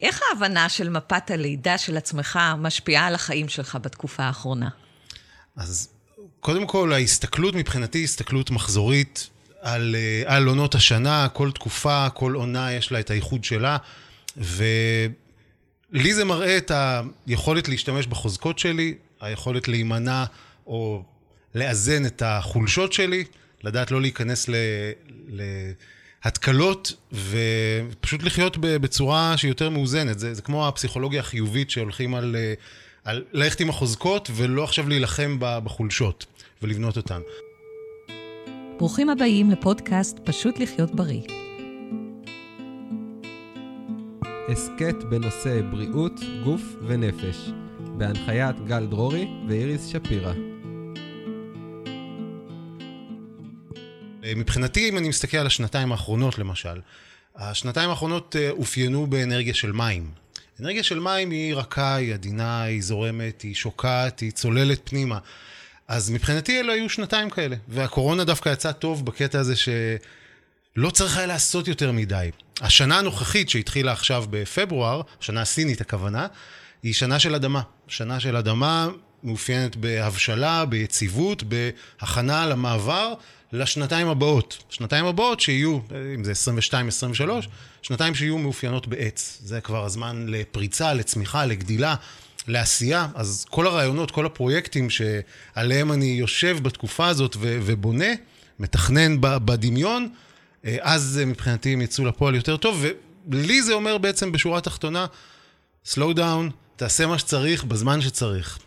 איך ההבנה של מפת הלידה של עצמך משפיעה על החיים שלך בתקופה האחרונה? אז קודם כל, ההסתכלות מבחינתי היא הסתכלות מחזורית על, אה, על עונות השנה, כל תקופה, כל עונה יש לה את הייחוד שלה, ולי זה מראה את היכולת להשתמש בחוזקות שלי, היכולת להימנע או לאזן את החולשות שלי, לדעת לא להיכנס ל... ל התקלות ופשוט לחיות בצורה שהיא יותר מאוזנת. זה, זה כמו הפסיכולוגיה החיובית שהולכים על, אה, על ללכת עם החוזקות ולא עכשיו להילחם בחולשות ולבנות אותן. ברוכים הבאים לפודקאסט פשוט לחיות בריא. הסכת בנושא בריאות, גוף ונפש, בהנחיית גל דרורי ואיריס שפירא. מבחינתי, אם אני מסתכל על השנתיים האחרונות למשל, השנתיים האחרונות אה, אופיינו באנרגיה של מים. אנרגיה של מים היא רכה, היא עדינה, היא זורמת, היא שוקעת, היא צוללת פנימה. אז מבחינתי אלו היו שנתיים כאלה. והקורונה דווקא יצאה טוב בקטע הזה שלא צריך היה לעשות יותר מדי. השנה הנוכחית שהתחילה עכשיו בפברואר, שנה הסינית הכוונה, היא שנה של אדמה. שנה של אדמה מאופיינת בהבשלה, ביציבות, בהכנה למעבר. לשנתיים הבאות. שנתיים הבאות שיהיו, אם זה 22-23, שנתיים שיהיו מאופיינות בעץ. זה כבר הזמן לפריצה, לצמיחה, לגדילה, לעשייה. אז כל הרעיונות, כל הפרויקטים שעליהם אני יושב בתקופה הזאת ו- ובונה, מתכנן בדמיון, אה, אז מבחינתי הם יצאו לפועל יותר טוב, ולי זה אומר בעצם בשורה התחתונה, slow down, תעשה מה שצריך בזמן שצריך.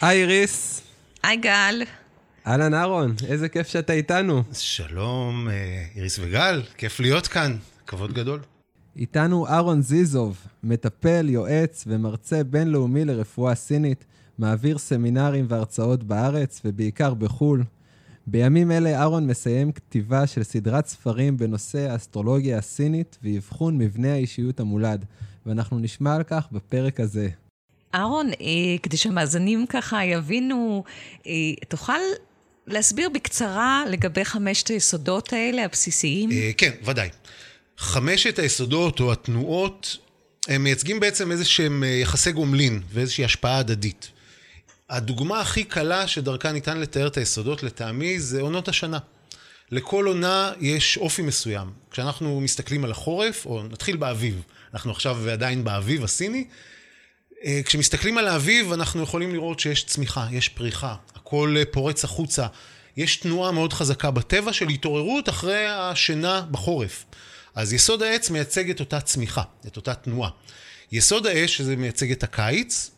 היי איריס. היי גל. אהלן אהרון, איזה כיף שאתה איתנו. שלום, אה, איריס וגל, כיף להיות כאן, כבוד גדול. איתנו אהרון זיזוב, מטפל, יועץ ומרצה בינלאומי לרפואה סינית, מעביר סמינרים והרצאות בארץ ובעיקר בחו"ל. בימים אלה אהרון מסיים כתיבה של סדרת ספרים בנושא האסטרולוגיה הסינית ואבחון מבנה האישיות המולד, ואנחנו נשמע על כך בפרק הזה. אהרון, אה, כדי שהמאזינים ככה יבינו, אה, תוכל להסביר בקצרה לגבי חמשת היסודות האלה, הבסיסיים? אה, כן, ודאי. חמשת היסודות או התנועות, הם מייצגים בעצם איזה שהם אה, יחסי גומלין ואיזושהי השפעה הדדית. הדוגמה הכי קלה שדרכה ניתן לתאר את היסודות לטעמי זה עונות השנה. לכל עונה יש אופי מסוים. כשאנחנו מסתכלים על החורף, או נתחיל באביב, אנחנו עכשיו עדיין באביב הסיני, כשמסתכלים על האביב אנחנו יכולים לראות שיש צמיחה, יש פריחה, הכל אה, פורץ החוצה. יש תנועה מאוד חזקה בטבע של התעוררות אחרי השינה בחורף. אז יסוד העץ מייצג את אותה צמיחה, את אותה תנועה. יסוד האש, שזה מייצג את הקיץ,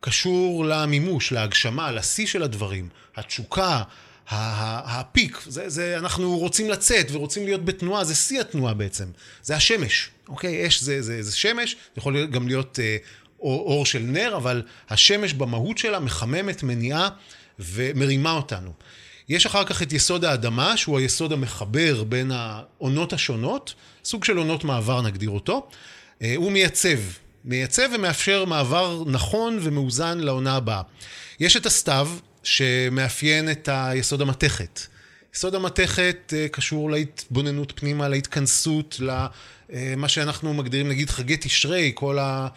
קשור למימוש, להגשמה, לשיא של הדברים, התשוקה, הפיק, זה, זה, אנחנו רוצים לצאת ורוצים להיות בתנועה, זה שיא התנועה בעצם, זה השמש, אוקיי? אש זה, זה, זה שמש, יכול גם להיות אה, אור של נר, אבל השמש במהות שלה מחממת, מניעה ומרימה אותנו. יש אחר כך את יסוד האדמה, שהוא היסוד המחבר בין העונות השונות, סוג של עונות מעבר נגדיר אותו. אה, הוא מייצב, מייצב ומאפשר מעבר נכון ומאוזן לעונה הבאה. יש את הסתיו, שמאפיין את היסוד המתכת. יסוד המתכת אה, קשור להתבוננות פנימה, להתכנסות, למה אה, שאנחנו מגדירים נגיד חגי תשרי, כל ה...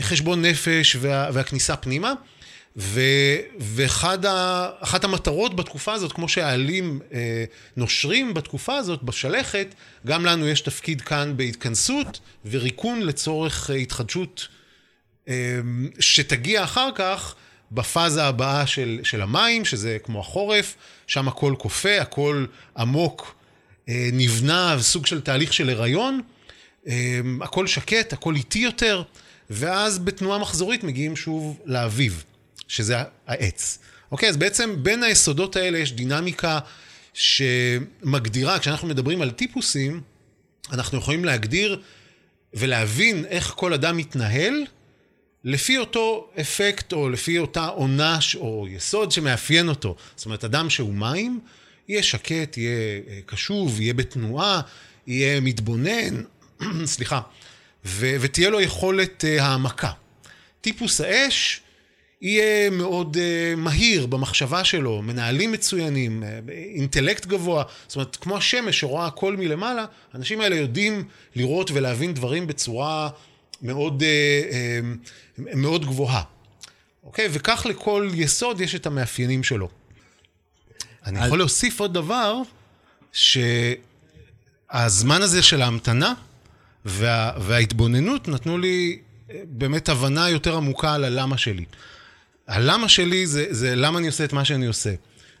חשבון נפש וה, והכניסה פנימה. ואחת המטרות בתקופה הזאת, כמו שהעלים אה, נושרים בתקופה הזאת, בשלכת, גם לנו יש תפקיד כאן בהתכנסות וריקון לצורך אה, התחדשות אה, שתגיע אחר כך בפאזה הבאה של, של המים, שזה כמו החורף, שם הכל כופה, הכל עמוק, אה, נבנה, סוג של תהליך של הריון, אה, הכל שקט, הכל איטי יותר. ואז בתנועה מחזורית מגיעים שוב לאביב, שזה העץ. אוקיי, אז בעצם בין היסודות האלה יש דינמיקה שמגדירה, כשאנחנו מדברים על טיפוסים, אנחנו יכולים להגדיר ולהבין איך כל אדם מתנהל לפי אותו אפקט או לפי אותה עונה או יסוד שמאפיין אותו. זאת אומרת, אדם שהוא מים, יהיה שקט, יהיה אה, קשוב, יהיה בתנועה, יהיה מתבונן, סליחה, ו- ותהיה לו יכולת uh, העמקה. טיפוס האש יהיה מאוד uh, מהיר במחשבה שלו, מנהלים מצוינים, uh, אינטלקט גבוה, זאת אומרת, כמו השמש שרואה הכל מלמעלה, האנשים האלה יודעים לראות ולהבין דברים בצורה מאוד, אה, אה, מאוד גבוהה. אוקיי? וכך לכל יסוד יש את המאפיינים שלו. אני יכול להוסיף עוד דבר, שהזמן הזה של ההמתנה וה, וההתבוננות נתנו לי אה, באמת הבנה יותר עמוקה על הלמה שלי. הלמה שלי זה, זה למה אני עושה את מה שאני עושה.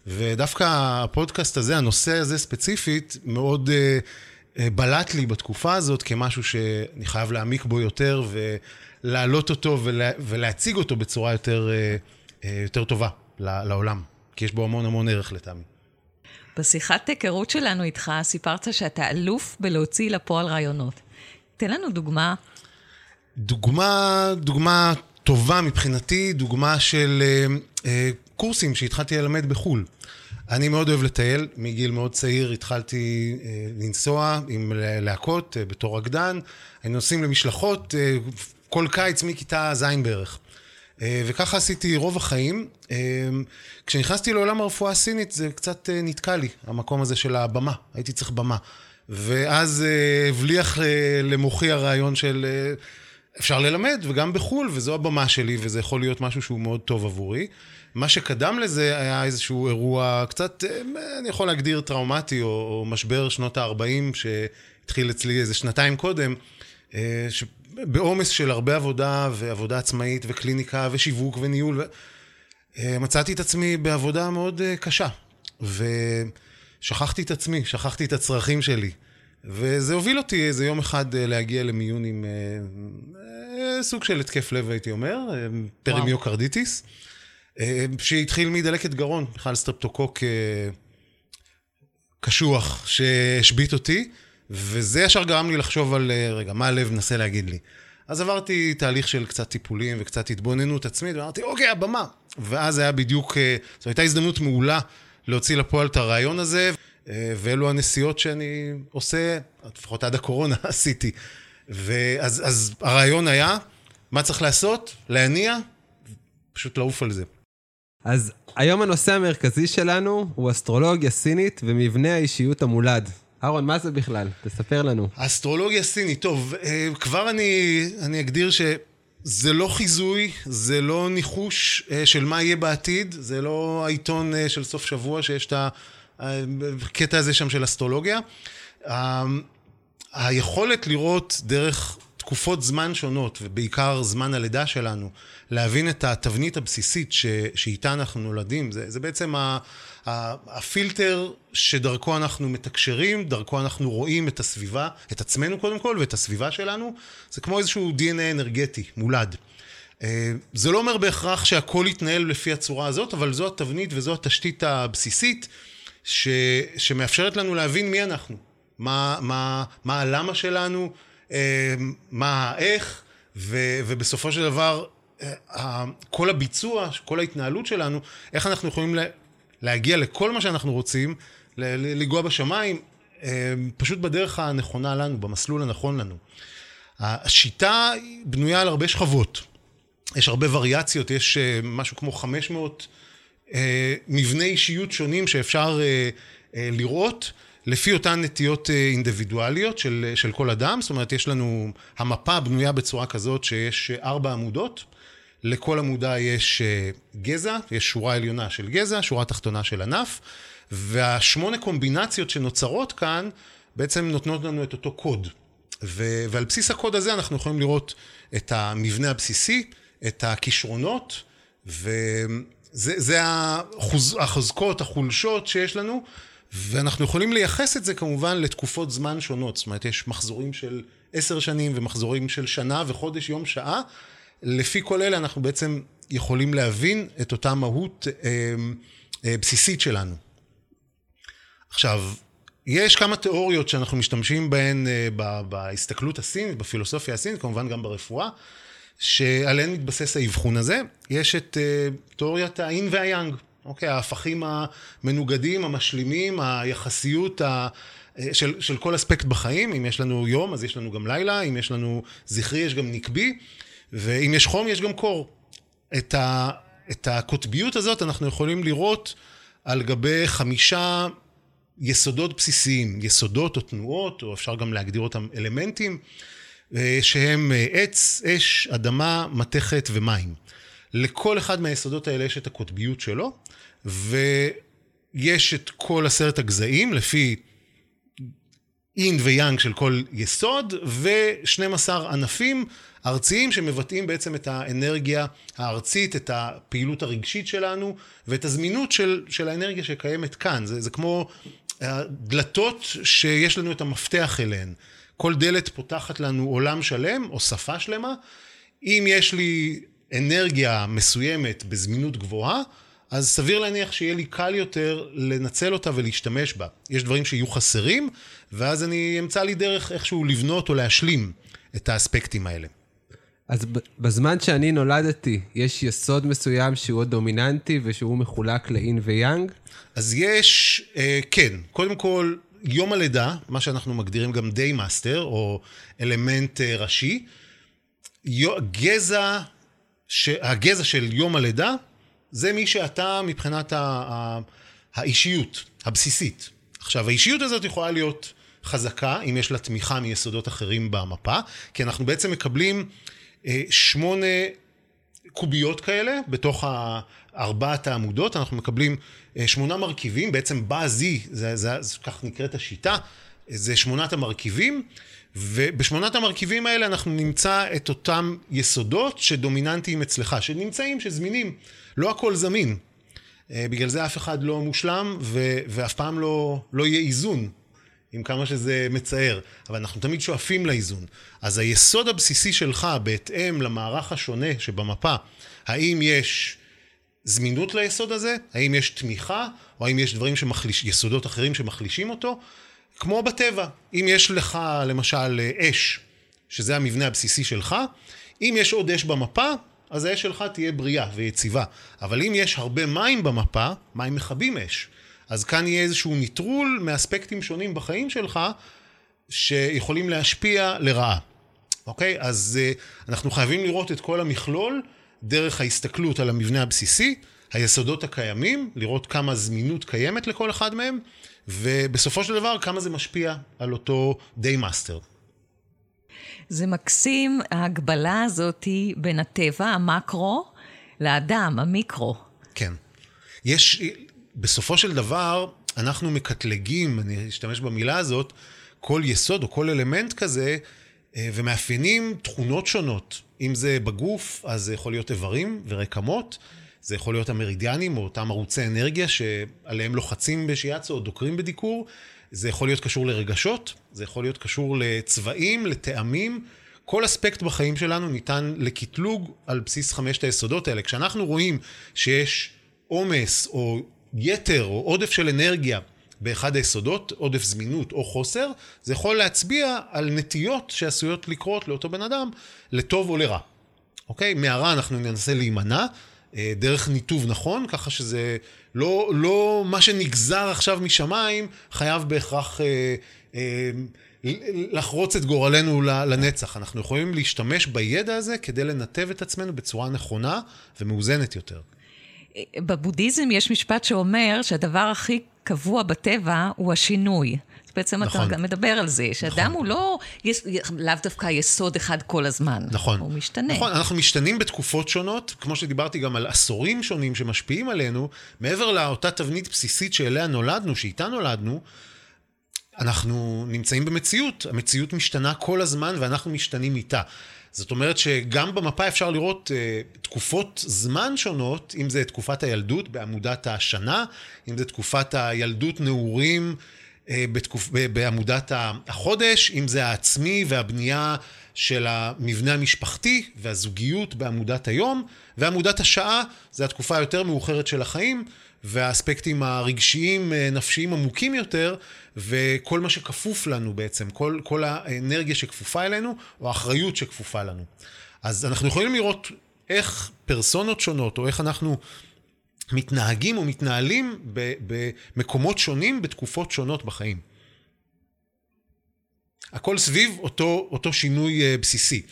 ודווקא הפודקאסט הזה, הנושא הזה ספציפית, מאוד uh, uh, בלט לי בתקופה הזאת כמשהו שאני חייב להעמיק בו יותר ולהעלות אותו ולה, ולהציג אותו בצורה יותר, uh, uh, יותר טובה לעולם, כי יש בו המון המון ערך לטעמי. בשיחת היכרות שלנו איתך סיפרת שאתה אלוף בלהוציא לפועל רעיונות. תן לנו דוגמה. דוגמה, דוגמה טובה מבחינתי, דוגמה של uh, uh, קורסים שהתחלתי ללמד בחו"ל. אני מאוד אוהב לטייל, מגיל מאוד צעיר התחלתי uh, לנסוע עם להקות uh, בתור רקדן, היינו נוסעים למשלחות uh, כל קיץ מכיתה ז' בערך. Uh, וככה עשיתי רוב החיים. Uh, כשנכנסתי לעולם הרפואה הסינית זה קצת uh, נתקע לי, המקום הזה של הבמה, הייתי צריך במה. ואז הבליח uh, uh, למוחי הרעיון של... Uh, אפשר ללמד, וגם בחו"ל, וזו הבמה שלי, וזה יכול להיות משהו שהוא מאוד טוב עבורי. מה שקדם לזה היה איזשהו אירוע קצת, אה, אני יכול להגדיר טראומטי, או, או משבר שנות ה-40, שהתחיל אצלי איזה שנתיים קודם, אה, בעומס של הרבה עבודה, ועבודה עצמאית, וקליניקה, ושיווק, וניהול, ו... אה, מצאתי את עצמי בעבודה מאוד קשה. ושכחתי את עצמי, שכחתי את הצרכים שלי. וזה הוביל אותי איזה יום אחד אה, להגיע למיון עם אה, אה, סוג של התקף לב, הייתי אומר, פרימיוקרדיטיס, שהתחיל מדלקת גרון, בכלל סטרפטוקוק קשוח שהשבית אותי, וזה ישר גרם לי לחשוב על, רגע, מה הלב מנסה להגיד לי. אז עברתי תהליך של קצת טיפולים וקצת התבוננות עצמית, ואמרתי, אוקיי, הבמה. ואז היה בדיוק, זו הייתה הזדמנות מעולה להוציא לפועל את הרעיון הזה. אה, ואלו הנסיעות שאני עושה, לפחות עד הקורונה עשיתי. ואז אז הרעיון היה, מה צריך לעשות? להניע, פשוט לעוף על זה. אז היום הנושא המרכזי שלנו הוא אסטרולוגיה סינית ומבנה האישיות המולד. אהרון, מה זה בכלל? תספר לנו. אסטרולוגיה סינית, טוב, אה, כבר אני, אני אגדיר שזה לא חיזוי, זה לא ניחוש אה, של מה יהיה בעתיד, זה לא העיתון של סוף שבוע שיש את ה... הקטע הזה שם של אסטרולוגיה. היכולת לראות דרך תקופות זמן שונות, ובעיקר זמן הלידה שלנו, להבין את התבנית הבסיסית ש, שאיתה אנחנו נולדים, זה, זה בעצם ה, ה, הפילטר שדרכו אנחנו מתקשרים, דרכו אנחנו רואים את הסביבה, את עצמנו קודם כל, ואת הסביבה שלנו, זה כמו איזשהו DNA אנרגטי, מולד. אה, זה לא אומר בהכרח שהכל יתנהל לפי הצורה הזאת, אבל זו התבנית וזו התשתית הבסיסית. ש, שמאפשרת לנו להבין מי אנחנו, מה, מה, מה הלמה שלנו, מה האיך, ו, ובסופו של דבר, אה, כל הביצוע, כל ההתנהלות שלנו, איך אנחנו יכולים להגיע לכל מה שאנחנו רוצים, לנגוע בשמיים, אה, פשוט בדרך הנכונה לנו, במסלול הנכון לנו. השיטה בנויה על הרבה שכבות. יש הרבה וריאציות, יש משהו כמו 500 אה, מבני אישיות שונים שאפשר אה, אה, לראות לפי אותן נטיות אינדיבידואליות של, של כל אדם. זאת אומרת, יש לנו, המפה בנויה בצורה כזאת שיש ארבע עמודות. לכל עמודה יש גזע, יש שורה עליונה של גזע, שורה תחתונה של ענף, והשמונה קומבינציות שנוצרות כאן בעצם נותנות לנו את אותו קוד. ו- ועל בסיס הקוד הזה אנחנו יכולים לראות את המבנה הבסיסי, את הכישרונות, ו- זה, זה החוז, החוזקות, החולשות שיש לנו, ואנחנו יכולים לייחס את זה כמובן לתקופות זמן שונות. זאת אומרת, יש מחזורים של עשר שנים ומחזורים של שנה וחודש, יום, שעה. לפי כל אלה אנחנו בעצם יכולים להבין את אותה מהות אה, אה, בסיסית שלנו. עכשיו, יש כמה תיאוריות שאנחנו משתמשים בהן אה, בהסתכלות הסינית, בפילוסופיה הסינית, כמובן גם ברפואה. שעליהן מתבסס האבחון הזה. יש את uh, תיאוריית האין והיאנג, אוקיי? ההפכים המנוגדים, המשלימים, היחסיות ה... אה, של, של כל אספקט בחיים, אם יש לנו יום אז יש לנו גם לילה, אם יש לנו זכרי יש גם נקבי, ואם יש חום יש גם קור. את, ה, את הקוטביות הזאת אנחנו יכולים לראות על גבי חמישה יסודות בסיסיים, יסודות או תנועות, או אפשר גם להגדיר אותם אלמנטים. אה, שהם אה, עץ, אש, אדמה, מתכת ומים. לכל אחד מהיסודות האלה יש את הקוטביות שלו, ויש את כל עשרת הגזעים לפי אינד ויאנג של כל יסוד, ו-12 ענפים ארציים שמבטאים בעצם את האנרגיה הארצית, את הפעילות הרגשית שלנו, ואת הזמינות של, של האנרגיה שקיימת כאן. זה, זה כמו דלתות שיש לנו את המפתח אליהן. כל דלת פותחת לנו עולם שלם או שפה שלמה. אם יש לי אנרגיה מסוימת בזמינות גבוהה, אז סביר להניח שיהיה לי קל יותר לנצל אותה ולהשתמש בה. יש דברים שיהיו חסרים, ואז אני אמצא לי דרך איכשהו לבנות או להשלים את האספקטים האלה. אז בזמן שאני נולדתי, יש יסוד מסוים שהוא הדומיננטי ושהוא מחולק לאין ויאנג? אז יש, אה, כן. קודם כל, יום הלידה, מה שאנחנו מגדירים גם day master, או אלמנט אה, ראשי, גזע, ש, הגזע של יום הלידה, זה מי שאתה מבחינת ה, ה, האישיות הבסיסית. עכשיו, האישיות הזאת יכולה להיות חזקה, אם יש לה תמיכה מיסודות אחרים במפה, כי אנחנו בעצם מקבלים אה, שמונה קוביות כאלה בתוך ארבעת העמודות, אנחנו מקבלים אה, שמונה מרכיבים, בעצם בא-זי, זה, זה, זה, כך נקראת השיטה, זה שמונת המרכיבים, ובשמונת המרכיבים האלה אנחנו נמצא את אותם יסודות שדומיננטיים אצלך, שנמצאים, שזמינים. לא הכל זמין. אה, בגלל זה אף אחד לא מושלם, ו- ואף פעם לא, לא יהיה איזון, עם כמה שזה מצער. אבל אנחנו תמיד שואפים לאיזון. אז היסוד הבסיסי שלך, בהתאם למערך השונה שבמפה, האם יש זמינות ליסוד הזה? האם יש תמיכה? או האם יש דברים שמחליש, יסודות אחרים שמחלישים אותו? כמו בטבע, אם יש לך למשל אש, שזה המבנה הבסיסי שלך, אם יש עוד אש במפה, אז האש שלך תהיה בריאה ויציבה. אבל אם יש הרבה מים במפה, מים מכבים אש. אז כאן יהיה איזשהו ניטרול מאספקטים שונים בחיים שלך, שיכולים להשפיע לרעה. אוקיי? אז אה, אנחנו חייבים לראות את כל המכלול דרך ההסתכלות על המבנה הבסיסי, היסודות הקיימים, לראות כמה זמינות קיימת לכל אחד מהם, ובסופו של דבר כמה זה משפיע על אותו day master. זה מקסים, ההקבלה הזאת בין הטבע, המקרו, לאדם, המיקרו. כן. יש, בסופו של דבר, אנחנו מקטלגים, אני אשתמש במילה הזאת, כל יסוד או כל אלמנט כזה, אה, ומאפיינים תכונות שונות. אם זה בגוף, אז זה יכול להיות איברים ורקמות, זה יכול להיות המרידיאנים או אותם ערוצי אנרגיה שעליהם לוחצים בשיאצו או דוקרים בדיקור, זה יכול להיות קשור לרגשות, זה יכול להיות קשור לצבעים, לטעמים. כל אספקט בחיים שלנו ניתן לקטלוג על בסיס חמשת היסודות האלה. כשאנחנו רואים שיש עומס או יתר או עודף של אנרגיה באחד היסודות, עודף זמינות או חוסר, זה יכול להצביע על נטיות שעשויות לקרות לאותו בן אדם, לטוב או לרע. אוקיי? מהרע אנחנו ננסה להימנע, דרך ניתוב נכון, ככה שזה לא, לא מה שנגזר עכשיו משמיים, חייב בהכרח אה, אה, לחרוץ את גורלנו לנצח. אנחנו יכולים להשתמש בידע הזה כדי לנתב את עצמנו בצורה נכונה ומאוזנת יותר. בבודהיזם יש משפט שאומר שהדבר הכי קבוע בטבע הוא השינוי. בעצם נכון. אתה גם מדבר על זה, שאדם נכון. הוא לא, יש, לאו דווקא יסוד אחד כל הזמן. נכון. הוא משתנה. נכון, אנחנו משתנים בתקופות שונות, כמו שדיברתי גם על עשורים שונים שמשפיעים עלינו, מעבר לאותה תבנית בסיסית שאליה נולדנו, שאיתה נולדנו, אנחנו נמצאים במציאות, המציאות משתנה כל הזמן ואנחנו משתנים איתה. זאת אומרת שגם במפה אפשר לראות uh, תקופות זמן שונות, אם זה תקופת הילדות בעמודת השנה, אם זה תקופת הילדות נעורים בתקופ... בעמודת החודש, אם זה העצמי והבנייה של המבנה המשפחתי והזוגיות בעמודת היום, ועמודת השעה זה התקופה היותר מאוחרת של החיים, והאספקטים הרגשיים, אה, נפשיים עמוקים יותר, וכל מה שכפוף לנו בעצם, כל, כל האנרגיה שכפופה אלינו, או האחריות שכפופה לנו. אז אנחנו יכולים לראות איך פרסונות שונות, או איך אנחנו מתנהגים או מתנהלים במקומות שונים בתקופות שונות בחיים. הכל סביב אותו, אותו שינוי אה, בסיסי.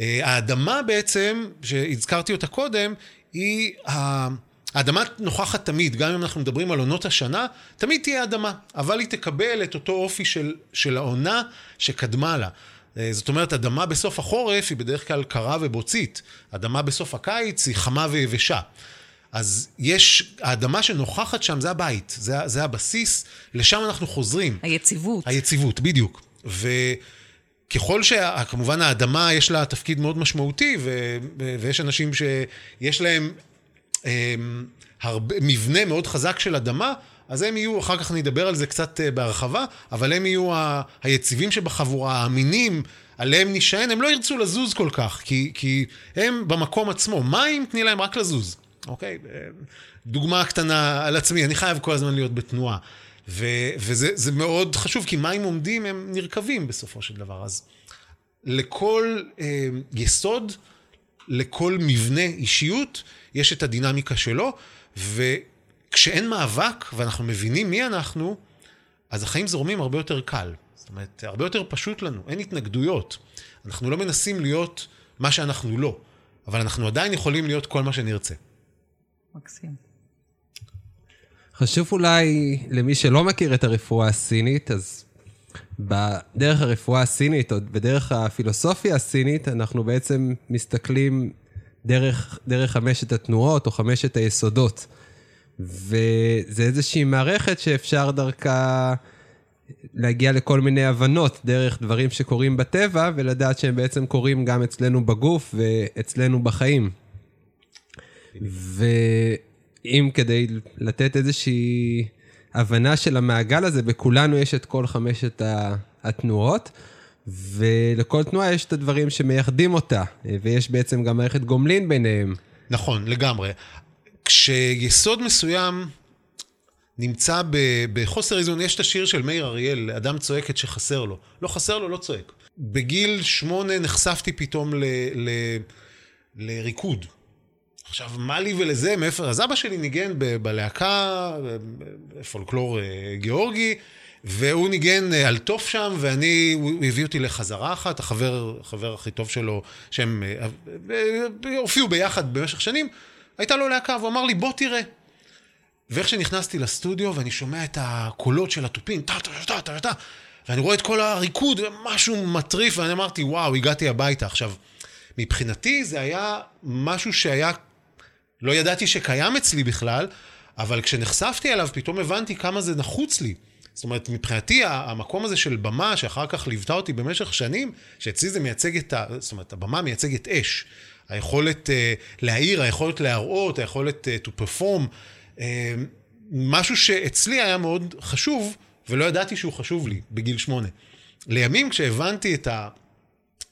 אה, האדמה בעצם, שהזכרתי אותה קודם, היא... האדמה נוכחת תמיד, גם אם אנחנו מדברים על עונות השנה, תמיד תהיה אדמה, אבל היא תקבל את אותו אופי של, של העונה שקדמה לה. אה, זאת אומרת, אדמה בסוף החורף היא בדרך כלל קרה ובוצית. אדמה בסוף הקיץ היא חמה ויבשה. אז יש, האדמה שנוכחת שם זה הבית, זה, זה הבסיס, לשם אנחנו חוזרים. היציבות. היציבות, בדיוק. וככל שכמובן האדמה יש לה תפקיד מאוד משמעותי, ו, ויש אנשים שיש להם הם, אמ, הרבה, מבנה מאוד חזק של אדמה, אז הם יהיו, אחר כך אני אדבר על זה קצת אה, בהרחבה, אבל הם יהיו ה, היציבים שבחבורה, האמינים, עליהם נשען, הם לא ירצו לזוז כל כך, כי, כי הם במקום עצמו. מים, תני להם רק לזוז. אוקיי? דוגמה קטנה על עצמי, אני חייב כל הזמן להיות בתנועה. ו, וזה מאוד חשוב, כי מים עומדים הם נרקבים בסופו של דבר. אז לכל אה, יסוד, לכל מבנה אישיות, יש את הדינמיקה שלו, וכשאין מאבק, ואנחנו מבינים מי אנחנו, אז החיים זורמים הרבה יותר קל. זאת אומרת, הרבה יותר פשוט לנו, אין התנגדויות. אנחנו לא מנסים להיות מה שאנחנו לא, אבל אנחנו עדיין יכולים להיות כל מה שנרצה. מקסים. חשוב אולי למי שלא מכיר את הרפואה הסינית, אז בדרך הרפואה הסינית, או בדרך הפילוסופיה הסינית, אנחנו בעצם מסתכלים דרך, דרך חמשת התנועות או חמשת היסודות. וזה איזושהי מערכת שאפשר דרכה להגיע לכל מיני הבנות דרך דברים שקורים בטבע, ולדעת שהם בעצם קורים גם אצלנו בגוף ואצלנו בחיים. ואם כדי לתת איזושהי הבנה של המעגל הזה, בכולנו יש את כל חמשת התנועות, ולכל תנועה יש את הדברים שמייחדים אותה, ויש בעצם גם מערכת גומלין ביניהם. נכון, לגמרי. כשיסוד מסוים נמצא בחוסר איזון, יש את השיר של מאיר אריאל, אדם צועק את שחסר לו. לא חסר לו, לא צועק. בגיל שמונה נחשפתי פתאום ל, ל, לריקוד. עכשיו, מה לי ולזה, מאיפה... אז אבא שלי ניגן בלהקה, פולקלור אה, גיאורגי, והוא ניגן אה, על תוף שם, ואני, הוא הביא אותי לחזרה אחת, החבר, החבר הכי טוב שלו, שהם אה, הופיעו ביחד במשך שנים, הייתה לו להקה, והוא אמר לי, בוא תראה. ואיך שנכנסתי לסטודיו, ואני שומע את הקולות של התופים, טה טה טה טה טה, ואני רואה את כל הריקוד, משהו מטריף, ואני אמרתי, וואו, הגעתי הביתה. עכשיו, מבחינתי זה היה משהו שהיה לא ידעתי שקיים אצלי בכלל, אבל כשנחשפתי אליו פתאום הבנתי כמה זה נחוץ לי. זאת אומרת, מבחינתי המקום הזה של במה, שאחר כך ליוותה אותי במשך שנים, שאצלי זה מייצג את ה... זאת אומרת, הבמה מייצגת אש. היכולת uh, להעיר, היכולת להראות, היכולת uh, to perform, uh, משהו שאצלי היה מאוד חשוב, ולא ידעתי שהוא חשוב לי בגיל שמונה. לימים כשהבנתי את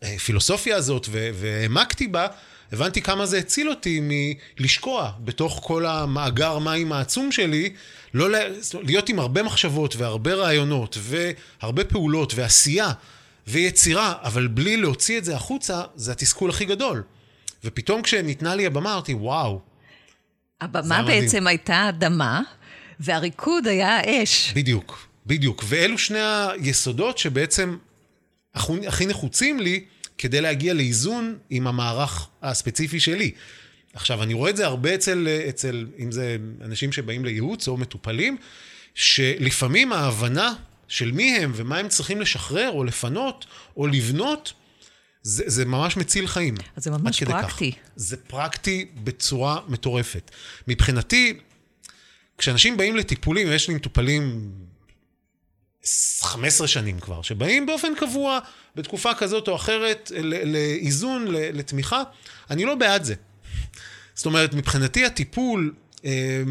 הפילוסופיה הזאת והעמקתי בה, הבנתי כמה זה הציל אותי מלשקוע בתוך כל המאגר מים העצום שלי, לא להיות עם הרבה מחשבות והרבה רעיונות והרבה פעולות ועשייה ויצירה, אבל בלי להוציא את זה החוצה, זה התסכול הכי גדול. ופתאום כשניתנה לי הבמה, אמרתי, וואו. הבמה בעצם הייתה אדמה, והריקוד היה אש. בדיוק, בדיוק. ואלו שני היסודות שבעצם הכי נחוצים לי כדי להגיע לאיזון עם המערך הספציפי שלי. עכשיו, אני רואה את זה הרבה אצל, אצל, אם זה אנשים שבאים לייעוץ או מטופלים, שלפעמים ההבנה של מי הם ומה הם צריכים לשחרר או לפנות או לבנות, זה, זה ממש מציל חיים. אז זה ממש פרקטי. כך. זה פרקטי בצורה מטורפת. מבחינתי, כשאנשים באים לטיפולים, יש לי מטופלים 15 שנים כבר, שבאים באופן קבוע בתקופה כזאת או אחרת לאיזון, לתמיכה, אני לא בעד זה. זאת אומרת, מבחינתי הטיפול אה,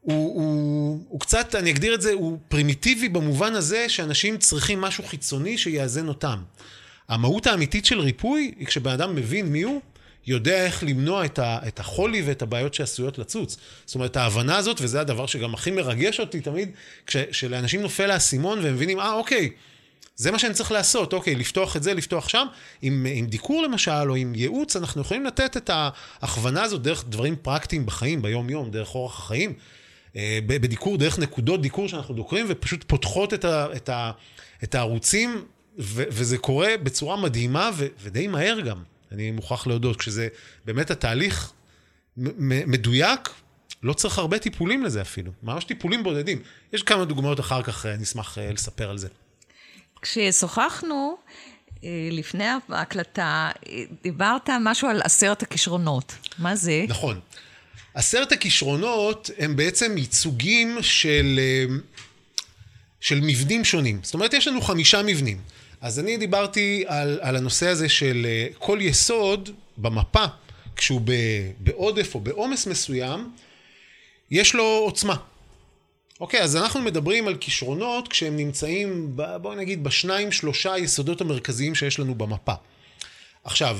הוא, הוא, הוא קצת, אני אגדיר את זה, הוא פרימיטיבי במובן הזה שאנשים צריכים משהו חיצוני שיאזן אותם. המהות האמיתית של ריפוי היא כשבן אדם מבין מי הוא, יודע איך למנוע את, ה, את החולי ואת הבעיות שעשויות לצוץ. זאת אומרת, ההבנה הזאת, וזה הדבר שגם הכי מרגש אותי תמיד, כשלאנשים נופל האסימון והם מבינים, אה, אוקיי, זה מה שאני צריך לעשות, אוקיי, לפתוח את זה, לפתוח שם. עם, עם דיקור למשל, או עם ייעוץ, אנחנו יכולים לתת את ההכוונה הזאת דרך דברים פרקטיים בחיים, ביום-יום, דרך אורח החיים. אה, בדיקור, דרך נקודות דיקור שאנחנו דוקרים, ופשוט פותחות את, ה, את, ה, את הערוצים, ו, וזה קורה בצורה מדהימה ו, ודי מהר גם. אני מוכרח להודות, כשזה באמת התהליך מדויק, לא צריך הרבה טיפולים לזה אפילו, ממש טיפולים בודדים. יש כמה דוגמאות אחר כך, אני אשמח אה, לספר על זה. כששוחחנו, אה, לפני ההקלטה, אה, דיברת משהו על עשרת הכישרונות. מה זה? נכון. עשרת הכישרונות הם בעצם ייצוגים של, אה, של מבנים שונים. זאת אומרת, יש לנו חמישה מבנים. אז אני דיברתי על, על הנושא הזה של כל יסוד במפה, כשהוא בעודף או בעומס מסוים, יש לו עוצמה. אוקיי, אז אנחנו מדברים על כישרונות כשהם נמצאים, בואו נגיד, בשניים, שלושה יסודות המרכזיים שיש לנו במפה. עכשיו,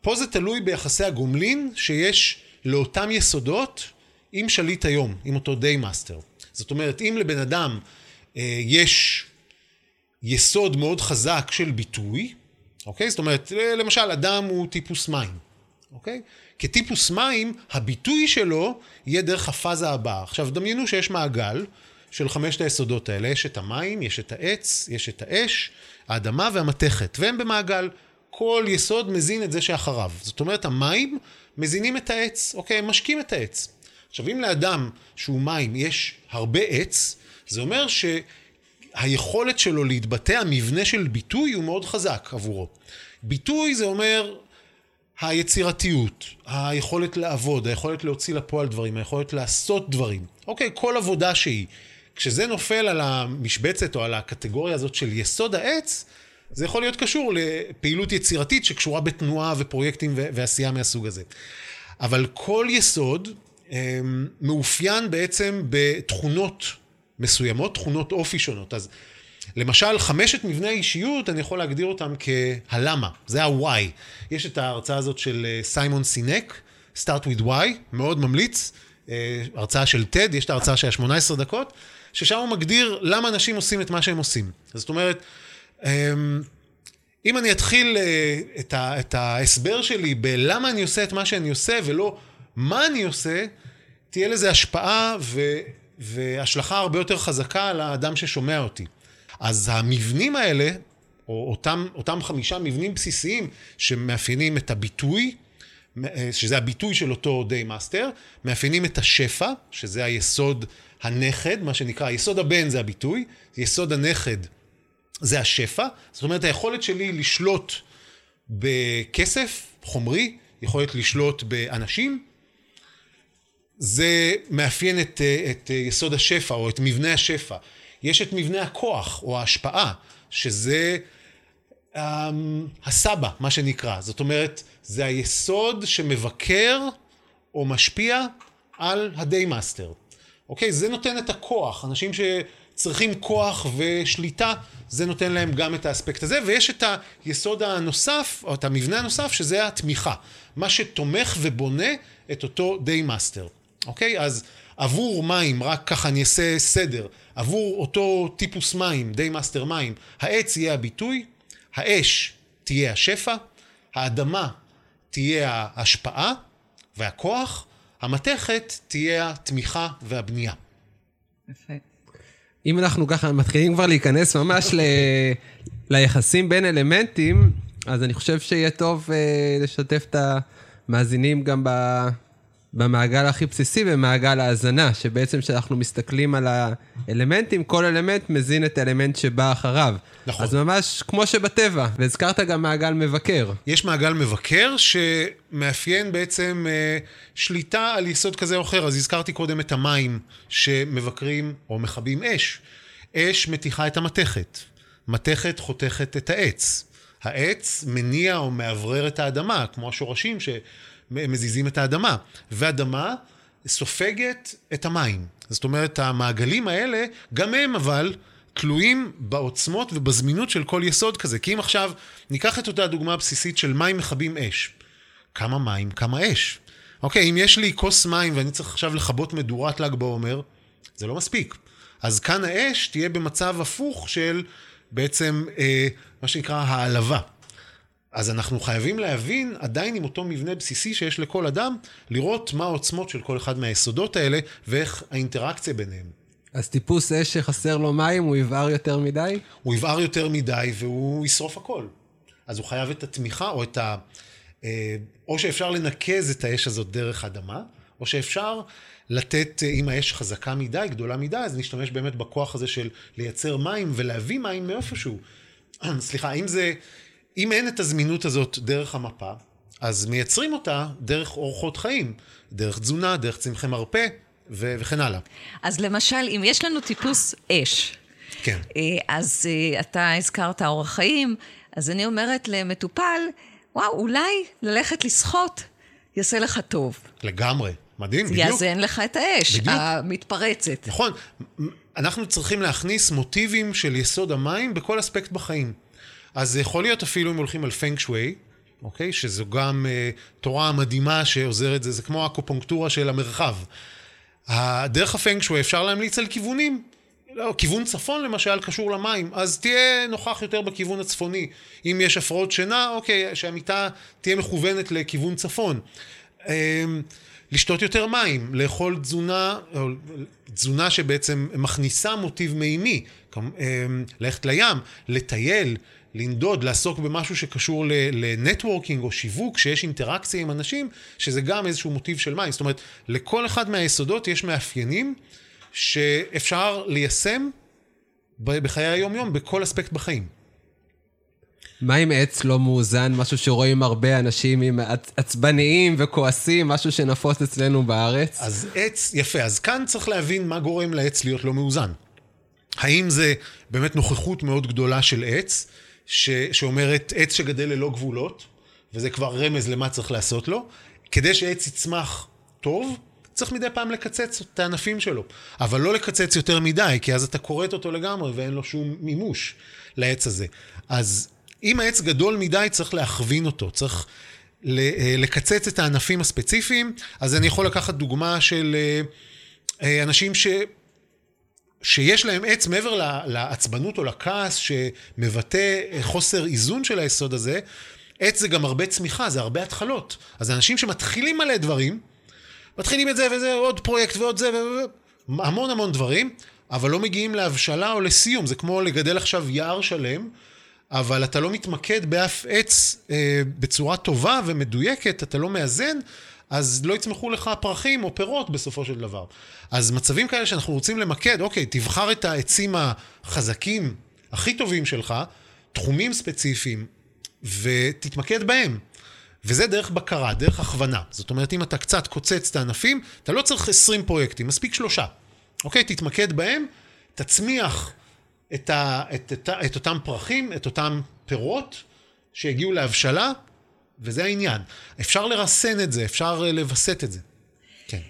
פה זה תלוי ביחסי הגומלין שיש לאותם יסודות עם שליט היום, עם אותו day master. זאת אומרת, אם לבן אדם אה, יש יסוד מאוד חזק של ביטוי, אוקיי? זאת אומרת, למשל, אדם הוא טיפוס מים, אוקיי? כטיפוס מים, הביטוי שלו יהיה דרך הפאזה הבאה. עכשיו, דמיינו שיש מעגל של חמשת היסודות האלה. יש את המים, יש את העץ, יש את האש, האדמה והמתכת, והם במעגל. כל יסוד מזין את זה שאחריו. זאת אומרת, המים מזינים את העץ, אוקיי? הם משקים את העץ. עכשיו, אם לאדם שהוא מים יש הרבה עץ, זה אומר שהיכולת שלו להתבטא, המבנה של ביטוי הוא מאוד חזק עבורו. ביטוי זה אומר היצירתיות, היכולת לעבוד, היכולת להוציא לפועל דברים, היכולת לעשות דברים. אוקיי, כל עבודה שהיא. כשזה נופל על המשבצת או על הקטגוריה הזאת של יסוד העץ, זה יכול להיות קשור לפעילות יצירתית שקשורה בתנועה ופרויקטים ועשייה מהסוג הזה. אבל כל יסוד אמ, מאופיין בעצם בתכונות מסוימות, תכונות אופי שונות. אז למשל, חמשת מבני האישיות, אני יכול להגדיר אותם כהלמה, זה ה-why. יש את ההרצאה הזאת של אה, סיימון סינק, start with why, מאוד ממליץ, אה, הרצאה של TED, יש את ההרצאה של ה-18 דקות, ששם הוא מגדיר למה אנשים עושים את מה שהם עושים. זאת אומרת, אמ, אם אני אתחיל אה, את, ה, את ההסבר שלי בלמה אני עושה את מה שאני עושה ולא מה אני עושה, תהיה לזה השפעה ו, והשלכה הרבה יותר חזקה על האדם ששומע אותי. אז המבנים האלה, או אותם, אותם חמישה מבנים בסיסיים שמאפיינים את הביטוי, אה, שזה הביטוי של אותו day master, מאפיינים את השפע, שזה היסוד הנכד, מה שנקרא, יסוד הבן זה הביטוי, יסוד הנכד זה השפע, זאת אומרת היכולת שלי לשלוט בכסף חומרי, יכולת לשלוט באנשים, זה מאפיין את, את יסוד השפע או את מבנה השפע. יש את מבנה הכוח או ההשפעה, שזה um, הסבא, מה שנקרא. זאת אומרת, זה היסוד שמבקר או משפיע על ה day master. אוקיי? זה נותן את הכוח. אנשים שצריכים כוח ושליטה, זה נותן להם גם את האספקט הזה, ויש את היסוד הנוסף, או את המבנה הנוסף, שזה התמיכה. מה שתומך ובונה את אותו day master. אוקיי? אז עבור מים, רק ככה אני אעשה סדר, עבור אותו טיפוס מים, day master מים, העץ יהיה הביטוי, האש תהיה השפע, האדמה תהיה ההשפעה והכוח, המתכת תהיה התמיכה והבנייה. יפה. אם אנחנו ככה מתחילים כבר להיכנס ממש ל... ליחסים בין אלמנטים, אז אני חושב שיהיה טוב uh, לשתף את המאזינים גם ב... במעגל הכי בסיסי, במעגל ההאזנה, שבעצם כשאנחנו מסתכלים על האלמנטים, כל אלמנט מזין את האלמנט שבא אחריו. נכון. אז ממש כמו שבטבע, והזכרת גם מעגל מבקר. יש מעגל מבקר שמאפיין בעצם אה, שליטה על יסוד כזה או אחר. אז הזכרתי קודם את המים שמבקרים או מכבים אש. אש מתיחה את המתכת. מתכת חותכת את העץ. העץ מניע או מאוורר את האדמה, כמו השורשים ש... מזיזים את האדמה, ואדמה סופגת את המים. זאת אומרת, המעגלים האלה, גם הם אבל תלויים בעוצמות ובזמינות של כל יסוד כזה. כי אם עכשיו ניקח את אותה דוגמה בסיסית של מים מכבים אש. כמה מים, כמה אש. אוקיי, אם יש לי כוס מים ואני צריך עכשיו לכבות מדורת ל"ג בעומר, זה לא מספיק. אז כאן האש תהיה במצב הפוך של בעצם אה, מה שנקרא העלבה. אז אנחנו חייבים להבין, עדיין עם אותו מבנה בסיסי שיש לכל אדם, לראות מה העוצמות של כל אחד מהיסודות האלה, ואיך האינטראקציה ביניהם. אז טיפוס אש שחסר לו מים, הוא יבער יותר מדי? הוא יבער יותר מדי והוא ישרוף הכל. אז הוא חייב את התמיכה, או את ה... אה, או שאפשר לנקז את האש הזאת דרך אדמה, או שאפשר לתת, אה, אם האש חזקה מדי, גדולה מדי, אז נשתמש באמת בכוח הזה של לייצר מים ולהביא מים מאיפשהו. סליחה, אם זה אם אין את הזמינות הזאת דרך המפה, אז מייצרים אותה דרך אורחות חיים, דרך תזונה, דרך צמחי מרפא ו- וכן הלאה. אז למשל, אם יש לנו טיפוס אש, כן. אה, אז אה, אתה הזכרת אורח חיים, אז אני אומרת למטופל, וואו, אולי ללכת לשחות יעשה לך טוב. לגמרי. מדהים, בדיוק. יאזן לך את האש, בדיוק. המתפרצת. נכון. אנחנו צריכים להכניס מוטיבים של יסוד המים בכל אספקט בחיים. אז זה יכול להיות אפילו אם הולכים על פנק שווי, אוקיי? שזו גם uh, תורה מדהימה שעוזרת, זה, זה כמו הקופונקטורה של המרחב. דרך הפנק שווי אפשר להמליץ על כיוונים. לא, כיוון צפון למשל קשור למים, אז תהיה נוכח יותר בכיוון הצפוני. אם יש הפרעות שינה, אוקיי, שהמיטה תהיה מכוונת לכיוון צפון. אמ, לשתות יותר מים, לאכול תזונה, או תזונה שבעצם מכניסה מוטיב מימי, אמ, ללכת לים, לטייל, לנדוד, לעסוק במשהו שקשור לנטוורקינג או שיווק, שיש אינטראקציה עם אנשים, שזה גם איזשהו מוטיב של מים. זאת אומרת, לכל אחד מהיסודות יש מאפיינים שאפשר ליישם בחיי היום-יום בכל אספקט בחיים. מה עם עץ לא מאוזן? משהו שרואים הרבה אנשים עם עצבניים וכועסים, משהו שנפוץ אצלנו בארץ? אז עץ, יפה. אז כאן צריך להבין מה גורם לעץ להיות לא מאוזן. האם זה באמת נוכחות מאוד גדולה של עץ, ש, שאומרת עץ שגדל ללא גבולות, וזה כבר רמז למה צריך לעשות לו, כדי שעץ יצמח טוב, צריך מדי פעם לקצץ את הענפים שלו. אבל לא לקצץ יותר מדי, כי אז אתה כורת אותו לגמרי ואין לו שום מימוש לעץ הזה. אז אם העץ גדול מדי, צריך להכווין אותו, צריך אה, לקצץ את הענפים הספציפיים. אז אני יכול לקחת דוגמה של אה, אה, אנשים ש... שיש להם עץ מעבר לעצבנות או לכעס שמבטא חוסר איזון של היסוד הזה, עץ זה גם הרבה צמיחה, זה הרבה התחלות. אז אנשים שמתחילים מלא דברים, מתחילים את זה וזה, עוד פרויקט ועוד זה, המון המון דברים, אבל לא מגיעים להבשלה או לסיום. זה כמו לגדל עכשיו יער שלם, אבל אתה לא מתמקד באף עץ אה, בצורה טובה ומדויקת, אתה לא מאזן, אז לא יצמחו לך פרחים או פירות בסופו של דבר. אז מצבים כאלה שאנחנו רוצים למקד, אוקיי, תבחר את העצים החזקים, הכי טובים שלך, תחומים ספציפיים, ותתמקד בהם. וזה דרך בקרה, דרך הכוונה. זאת אומרת, אם אתה קצת קוצץ את הענפים, אתה לא צריך 20 פרויקטים, מספיק שלושה. אוקיי? תתמקד בהם, תצמיח את, ה, את, את, את אותם פרחים, את אותם פירות שהגיעו להבשלה, וזה העניין. אפשר לרסן את זה, אפשר לווסת את זה. כן.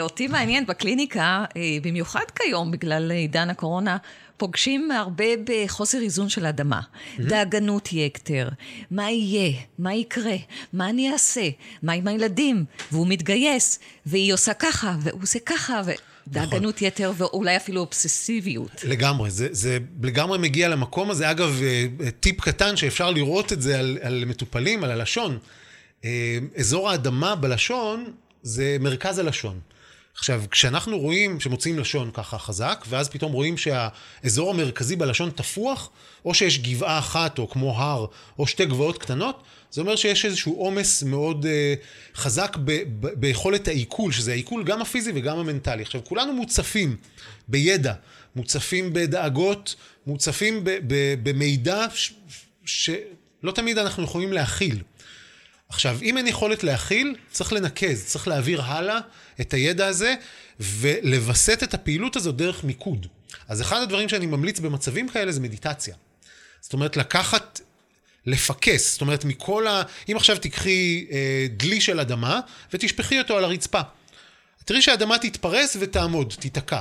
אותי מעניין בקליניקה, אה, במיוחד כיום, בגלל עידן הקורונה, פוגשים הרבה בחוסר איזון של אדמה. Mm-hmm. דאגנות יתר, מה יהיה, מה יקרה, מה אני אעשה, מה עם הילדים, והוא מתגייס, והיא עושה ככה, והוא עושה ככה, ו... דאגנות נכון. יתר ואולי אפילו אובססיביות. לגמרי, זה, זה לגמרי מגיע למקום הזה. אגב, אה, טיפ קטן שאפשר לראות את זה על, על מטופלים, על הלשון. אה, אזור האדמה בלשון זה מרכז הלשון. עכשיו, כשאנחנו רואים, שמוציאים לשון ככה חזק, ואז פתאום רואים שהאזור המרכזי בלשון תפוח, או שיש גבעה אחת, או כמו הר, או שתי גבעות קטנות, זה אומר שיש איזשהו עומס מאוד uh, חזק ב- ב- ביכולת העיכול, שזה העיכול גם הפיזי וגם המנטלי. עכשיו, כולנו מוצפים בידע, מוצפים בדאגות, מוצפים ב- ב- במידע ש- שלא תמיד אנחנו יכולים להכיל. עכשיו, אם אין יכולת להכיל, צריך לנקז, צריך להעביר הלאה את הידע הזה ולווסת את הפעילות הזאת דרך מיקוד. אז אחד הדברים שאני ממליץ במצבים כאלה זה מדיטציה. זאת אומרת, לקחת, לפקס, זאת אומרת, מכל ה... אם עכשיו תיקחי אה, דלי של אדמה ותשפכי אותו על הרצפה. תראי שהאדמה תתפרס ותעמוד, תיתקע.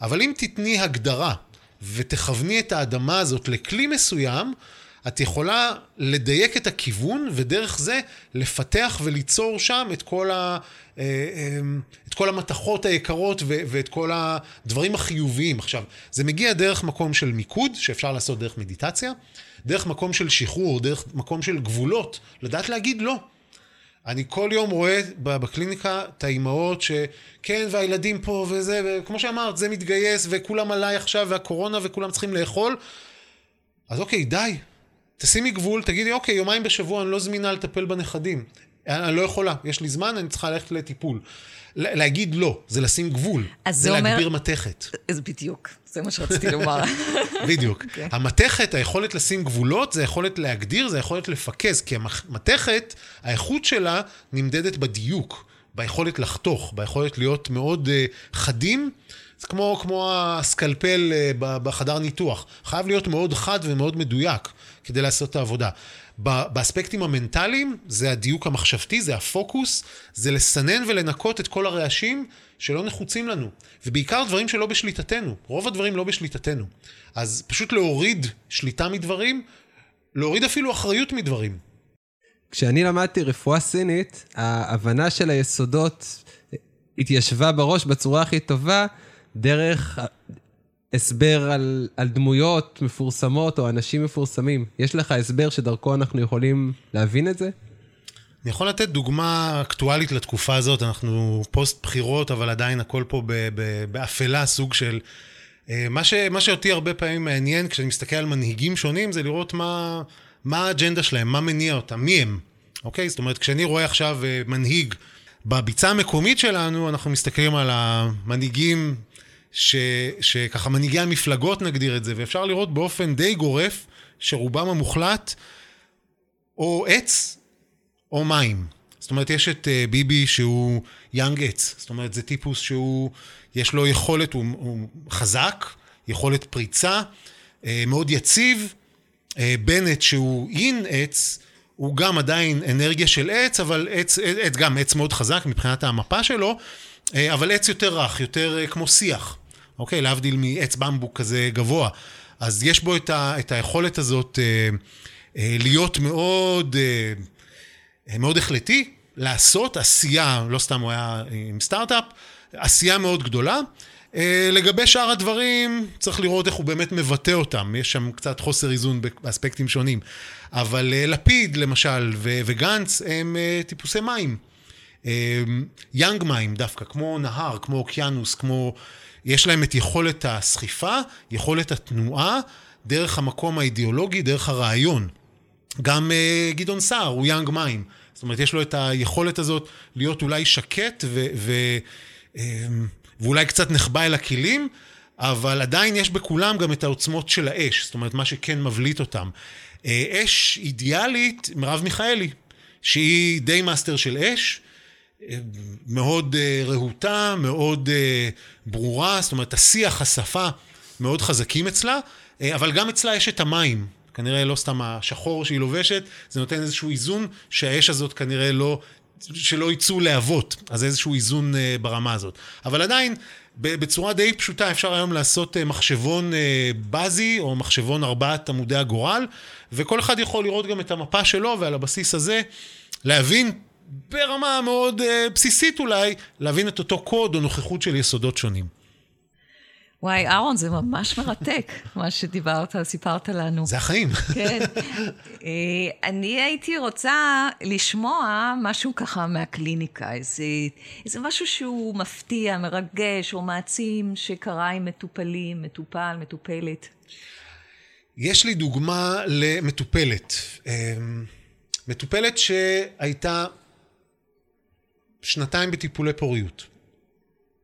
אבל אם תתני הגדרה ותכווני את האדמה הזאת לכלי מסוים, את יכולה לדייק את הכיוון, ודרך זה לפתח וליצור שם את כל, ה, אה, אה, את כל המתכות היקרות ואת כל הדברים החיוביים. עכשיו, זה מגיע דרך מקום של מיקוד, שאפשר לעשות דרך מדיטציה, דרך מקום של שחרור, דרך מקום של גבולות, לדעת להגיד לא. אני כל יום רואה בקליניקה את האימהות שכן, והילדים פה וזה, וכמו שאמרת, זה מתגייס, וכולם עליי עכשיו, והקורונה, וכולם צריכים לאכול. אז אוקיי, די, תשימי גבול, תגידי, אוקיי, יומיים בשבוע אני לא זמינה לטפל בנכדים. אני לא יכולה, יש לי זמן, אני צריכה ללכת לטיפול. להגיד לא, זה לשים גבול. אז זה אומר... זה להגביר מתכת. אז בדיוק, זה מה שרציתי לומר. בדיוק. Okay. אוקיי. המתכת, היכולת לשים גבולות, זה יכולת להגדיר, זה יכולת לפקז, כי המתכת, האיכות שלה נמדדת בדיוק, ביכולת לחתוך, ביכולת להיות מאוד uh, חדים. זה כמו, כמו הסקלפל uh, בחדר ניתוח. חייב להיות מאוד חד ומאוד מדויק כדי לעשות את העבודה. באספקטים המנטליים, זה הדיוק המחשבתי, זה הפוקוס, זה לסנן ולנקות את כל הרעשים שלא נחוצים לנו. ובעיקר דברים שלא בשליטתנו. רוב הדברים לא בשליטתנו. אז פשוט להוריד שליטה מדברים, להוריד אפילו אחריות מדברים. כשאני למדתי רפואה סינית, ההבנה של היסודות התיישבה בראש בצורה הכי טובה דרך הסבר על, על דמויות מפורסמות או אנשים מפורסמים. יש לך הסבר שדרכו אנחנו יכולים להבין את זה? אני יכול לתת דוגמה אקטואלית לתקופה הזאת, אנחנו פוסט בחירות, אבל עדיין הכל פה באפלה, סוג של... אה, מה, ש, מה שאותי הרבה פעמים מעניין כשאני מסתכל על מנהיגים שונים, זה לראות מה, מה האג'נדה שלהם, מה מניע אותם, מי הם. אוקיי? זאת אומרת, כשאני רואה עכשיו אה, מנהיג בביצה המקומית שלנו, אנחנו מסתכלים על המנהיגים ש, שככה מנהיגי המפלגות נגדיר את זה, ואפשר לראות באופן די גורף שרובם המוחלט או עץ או מים. זאת אומרת, יש את uh, ביבי שהוא יאנג עץ, זאת אומרת, זה טיפוס שהוא, יש לו יכולת, הוא, הוא חזק, יכולת פריצה, uh, מאוד יציב. Uh, בנט שהוא אין עץ, הוא גם עדיין אנרגיה של עץ, אבל עץ, עץ גם עץ מאוד חזק מבחינת המפה שלו, אבל עץ יותר רך, יותר כמו שיח. אוקיי? להבדיל מעץ במבוק כזה גבוה. אז יש בו את, ה, את היכולת הזאת אה, אה, להיות מאוד, אה, מאוד החלטי, לעשות עשייה, לא סתם הוא היה עם סטארט-אפ, עשייה מאוד גדולה. אה, לגבי שאר הדברים, צריך לראות איך הוא באמת מבטא אותם. יש שם קצת חוסר איזון באספקטים שונים. אבל אה, לפיד, למשל, ו- וגנץ הם אה, טיפוסי מים. יאנג מים דווקא, כמו נהר, כמו אוקיינוס, כמו יש להם את יכולת הסחיפה, יכולת התנועה, דרך המקום האידיאולוגי, דרך הרעיון. גם uh, גדעון סער הוא יאנג מים. זאת אומרת, יש לו את היכולת הזאת להיות אולי שקט ו- ו- um, ואולי קצת נחבא אל הכלים, אבל עדיין יש בכולם גם את העוצמות של האש, זאת אומרת, מה שכן מבליט אותם. Uh, אש אידיאלית, מרב מיכאלי, שהיא day master של אש, מאוד רהוטה, מאוד ברורה, זאת אומרת, השיח, השפה מאוד חזקים אצלה, אבל גם אצלה יש את המים. כנראה לא סתם השחור שהיא לובשת, זה נותן איזשהו איזון שהאש הזאת כנראה לא, שלא יצאו להבות, אז איזשהו איזון ברמה הזאת. אבל עדיין, בצורה די פשוטה אפשר היום לעשות מחשבון באזי או מחשבון ארבעת עמודי הגורל, וכל אחד יכול לראות גם את המפה שלו ועל הבסיס הזה להבין ברמה מאוד uh, בסיסית אולי, להבין את אותו קוד או נוכחות של יסודות שונים. וואי, אהרון, זה ממש מרתק, מה שדיברת, סיפרת לנו. זה החיים. כן. אה, אני הייתי רוצה לשמוע משהו ככה מהקליניקה, איזה, איזה משהו שהוא מפתיע, מרגש או מעצים, שקרה עם מטופלים, מטופל, מטופלת. יש לי דוגמה למטופלת. אה, מטופלת שהייתה שנתיים בטיפולי פוריות.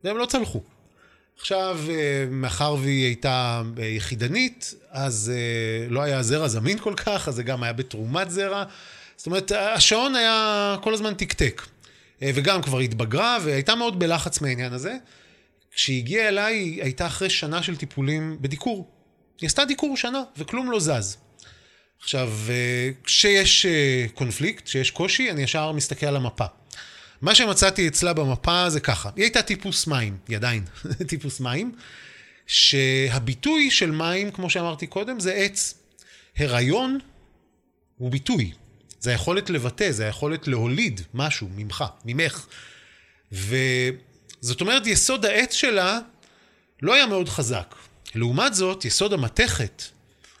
והם לא צלחו. עכשיו, אה, מאחר והיא הייתה אה, יחידנית, אז אה, לא היה זרע זמין כל כך, אז זה גם היה בתרומת זרע. זאת אומרת, השעון היה כל הזמן תקתק. וגם כבר התבגרה, והייתה מאוד בלחץ מהעניין הזה. כשהיא הגיעה אליי, היא הייתה אחרי שנה של טיפולים בדיקור. היא עשתה דיקור שנה, וכלום לא זז. עכשיו, כשיש קונפליקט, כשיש קושי, אני ישר מסתכל על המפה. מה שמצאתי אצלה במפה זה ככה, היא הייתה טיפוס מים, היא עדיין טיפוס מים, שהביטוי של מים, כמו שאמרתי קודם, זה עץ. הריון הוא ביטוי. זה היכולת לבטא, זה היכולת להוליד משהו ממך, ממך. וזאת אומרת, יסוד העץ שלה לא היה מאוד חזק. לעומת זאת, יסוד המתכת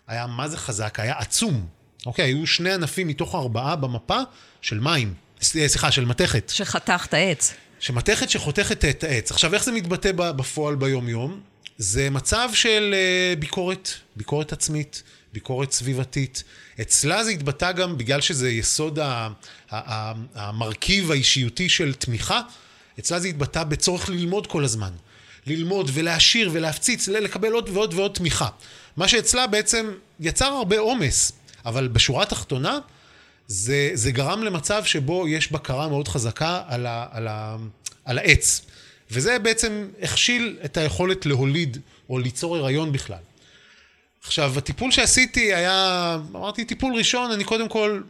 היה מה זה חזק, היה עצום. אוקיי, היו שני ענפים מתוך ארבעה במפה של מים. סליחה, של מתכת. שחתך את העץ. שמתכת שחותכת את העץ. עכשיו, איך זה מתבטא בפועל ביום-יום? זה מצב של אה, ביקורת, ביקורת עצמית, ביקורת סביבתית. אצלה זה התבטא גם בגלל שזה יסוד ה- ה- המרכיב האישיותי של תמיכה, אצלה זה התבטא בצורך ללמוד כל הזמן. ללמוד ולהעשיר ולהפציץ, לקבל עוד ועוד ועוד תמיכה. מה שאצלה בעצם יצר הרבה עומס, אבל בשורה התחתונה, זה, זה גרם למצב שבו יש בקרה מאוד חזקה על, ה, על, ה, על העץ. וזה בעצם הכשיל את היכולת להוליד או ליצור הריון בכלל. עכשיו, הטיפול שעשיתי היה, אמרתי, טיפול ראשון, אני קודם כל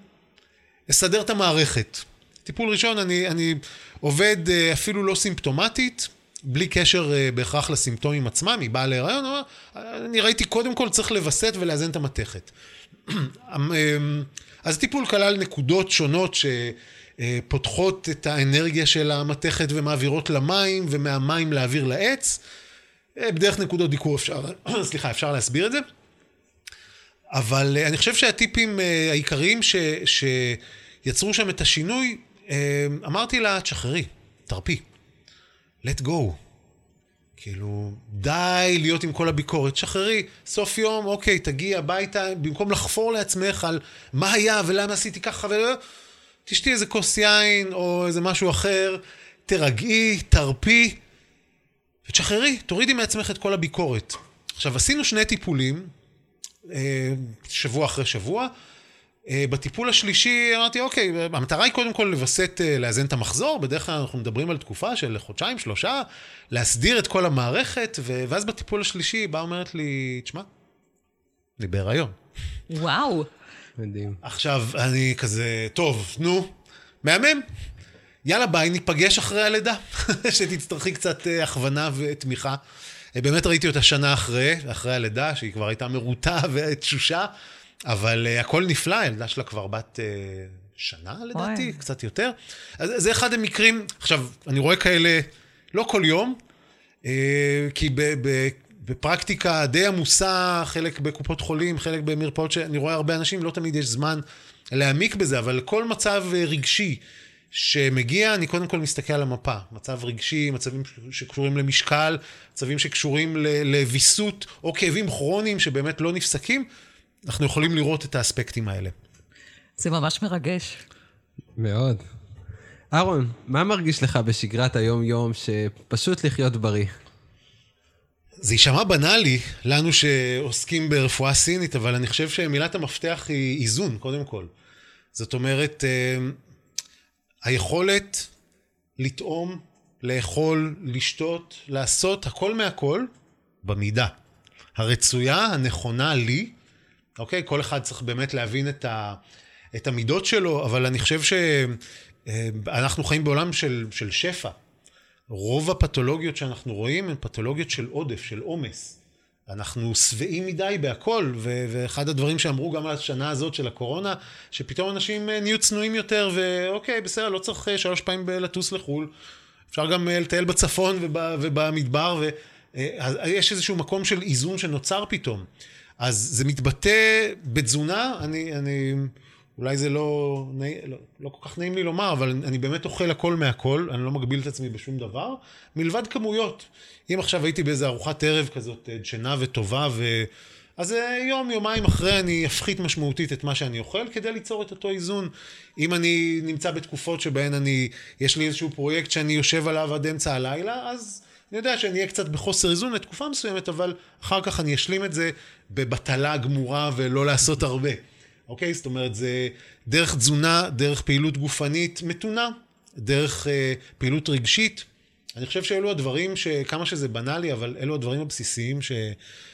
אסדר את המערכת. טיפול ראשון, אני, אני עובד אה, אפילו לא סימפטומטית, בלי קשר אה, בהכרח לסימפטומים עצמם, היא באה להיריון, אני ראיתי קודם כל צריך לווסת ולאזן את המתכת. אז טיפול כלל נקודות שונות שפותחות את האנרגיה של המתכת ומעבירות למים, ומהמים להעביר לעץ. אה, בדרך נקודות דיקור אפשר, סליחה, אפשר להסביר את זה. אבל אני חושב שהטיפים העיקריים ש, שיצרו שם את השינוי, אמרתי לה, תשחררי, תרפי. let go. כאילו, די להיות עם כל הביקורת, שחררי, סוף יום, אוקיי, תגיעי הביתה, במקום לחפור לעצמך על מה היה ולמה עשיתי ככה ולא... תשתי איזה כוס יין או איזה משהו אחר, תרגעי, תרפי, ותשחררי, תורידי מעצמך את כל הביקורת. עכשיו, עשינו שני טיפולים, אה, שבוע אחרי שבוע, בטיפול השלישי אמרתי, אוקיי, המטרה היא קודם כל לווסת, אה, לאזן את המחזור, בדרך כלל אנחנו מדברים על תקופה של חודשיים, שלושה, להסדיר את כל המערכת, ואז בטיפול השלישי היא באה אומרת לי, תשמע, אני בהיריון. וואו. מדהים. עכשיו, אני כזה, טוב, נו, מהמם. יאללה, ביי, ניפגש אחרי הלידה, שתצטרכי קצת אה, הכוונה ותמיכה. באמת ראיתי אותה שנה אחרי, אחרי הלידה, שהיא כבר הייתה מרוטה ותשושה. אבל uh, הכל נפלא, הילדה שלה כבר בת uh, שנה לדעתי, וואי. קצת יותר. אז זה אחד המקרים, עכשיו, אני רואה כאלה לא כל יום, uh, כי ב, ב, בפרקטיקה די עמוסה, חלק בקופות חולים, חלק במרפאות שאני רואה הרבה אנשים, לא תמיד יש זמן להעמיק בזה, אבל כל מצב רגשי שמגיע, אני קודם כל מסתכל על המפה. מצב רגשי, מצבים שקשורים למשקל, מצבים שקשורים לוויסות, או כאבים כרוניים שבאמת לא נפסקים. אנחנו יכולים לראות את האספקטים האלה. זה ממש מרגש. מאוד. אהרון, מה מרגיש לך בשגרת היום-יום שפשוט לחיות בריא? זה יישמע בנאלי לנו שעוסקים ברפואה סינית, אבל אני חושב שמילת המפתח היא איזון, קודם כל. זאת אומרת, אה, היכולת לטעום, לאכול, לשתות, לעשות הכל מהכל במידה. הרצויה, הנכונה לי, אוקיי? כל אחד צריך באמת להבין את, ה, את המידות שלו, אבל אני חושב שאנחנו חיים בעולם של, של שפע. רוב הפתולוגיות שאנחנו רואים הן פתולוגיות של עודף, של עומס. אנחנו שבעים מדי בהכל, ו- ואחד הדברים שאמרו גם על השנה הזאת של הקורונה, שפתאום אנשים אה, נהיו צנועים יותר, ואוקיי, בסדר, לא צריך אה, שלוש פעמים לטוס לחו"ל. אפשר גם אה, לטייל בצפון וב- ובמדבר, ויש איזשהו מקום של איזון שנוצר פתאום. אז זה מתבטא בתזונה, אני, אני, אולי זה לא, לא, לא כל כך נעים לי לומר, אבל אני באמת אוכל הכל מהכל, אני לא מגביל את עצמי בשום דבר, מלבד כמויות. אם עכשיו הייתי באיזה ארוחת ערב כזאת דשנה וטובה, ו... אז אה, יום, יומיים אחרי אני אפחית משמעותית את מה שאני אוכל כדי ליצור את אותו איזון. אם אני נמצא בתקופות שבהן אני, יש לי איזשהו פרויקט שאני יושב עליו עד אמצע הלילה, אז אני יודע שאני אהיה קצת בחוסר איזון לתקופה מסוימת, אבל אחר כך אני אשלים את זה בבטלה גמורה ולא לעשות הרבה. אוקיי? זאת אומרת, זה דרך תזונה, דרך פעילות גופנית מתונה, דרך אה, פעילות רגשית. אני חושב שאלו הדברים, שכמה שזה בנאלי, אבל אלו הדברים הבסיסיים ש,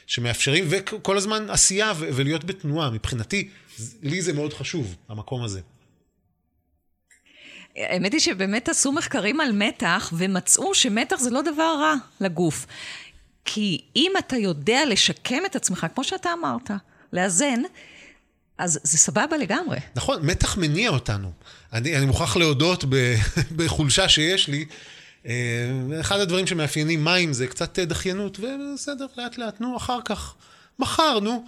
שמאפשרים, וכל הזמן עשייה ו, ולהיות בתנועה. מבחינתי, לי זה מאוד חשוב, המקום הזה. האמת היא שבאמת עשו מחקרים על מתח, ומצאו שמתח זה לא דבר רע לגוף. כי אם אתה יודע לשקם את עצמך, כמו שאתה אמרת, לאזן, אז זה סבבה לגמרי. נכון, מתח מניע אותנו. אני, אני מוכרח להודות ב, בחולשה שיש לי. אה, אחד הדברים שמאפיינים מים זה קצת דחיינות, ובסדר, לאט לאט, נו, אחר כך, מחר, נו.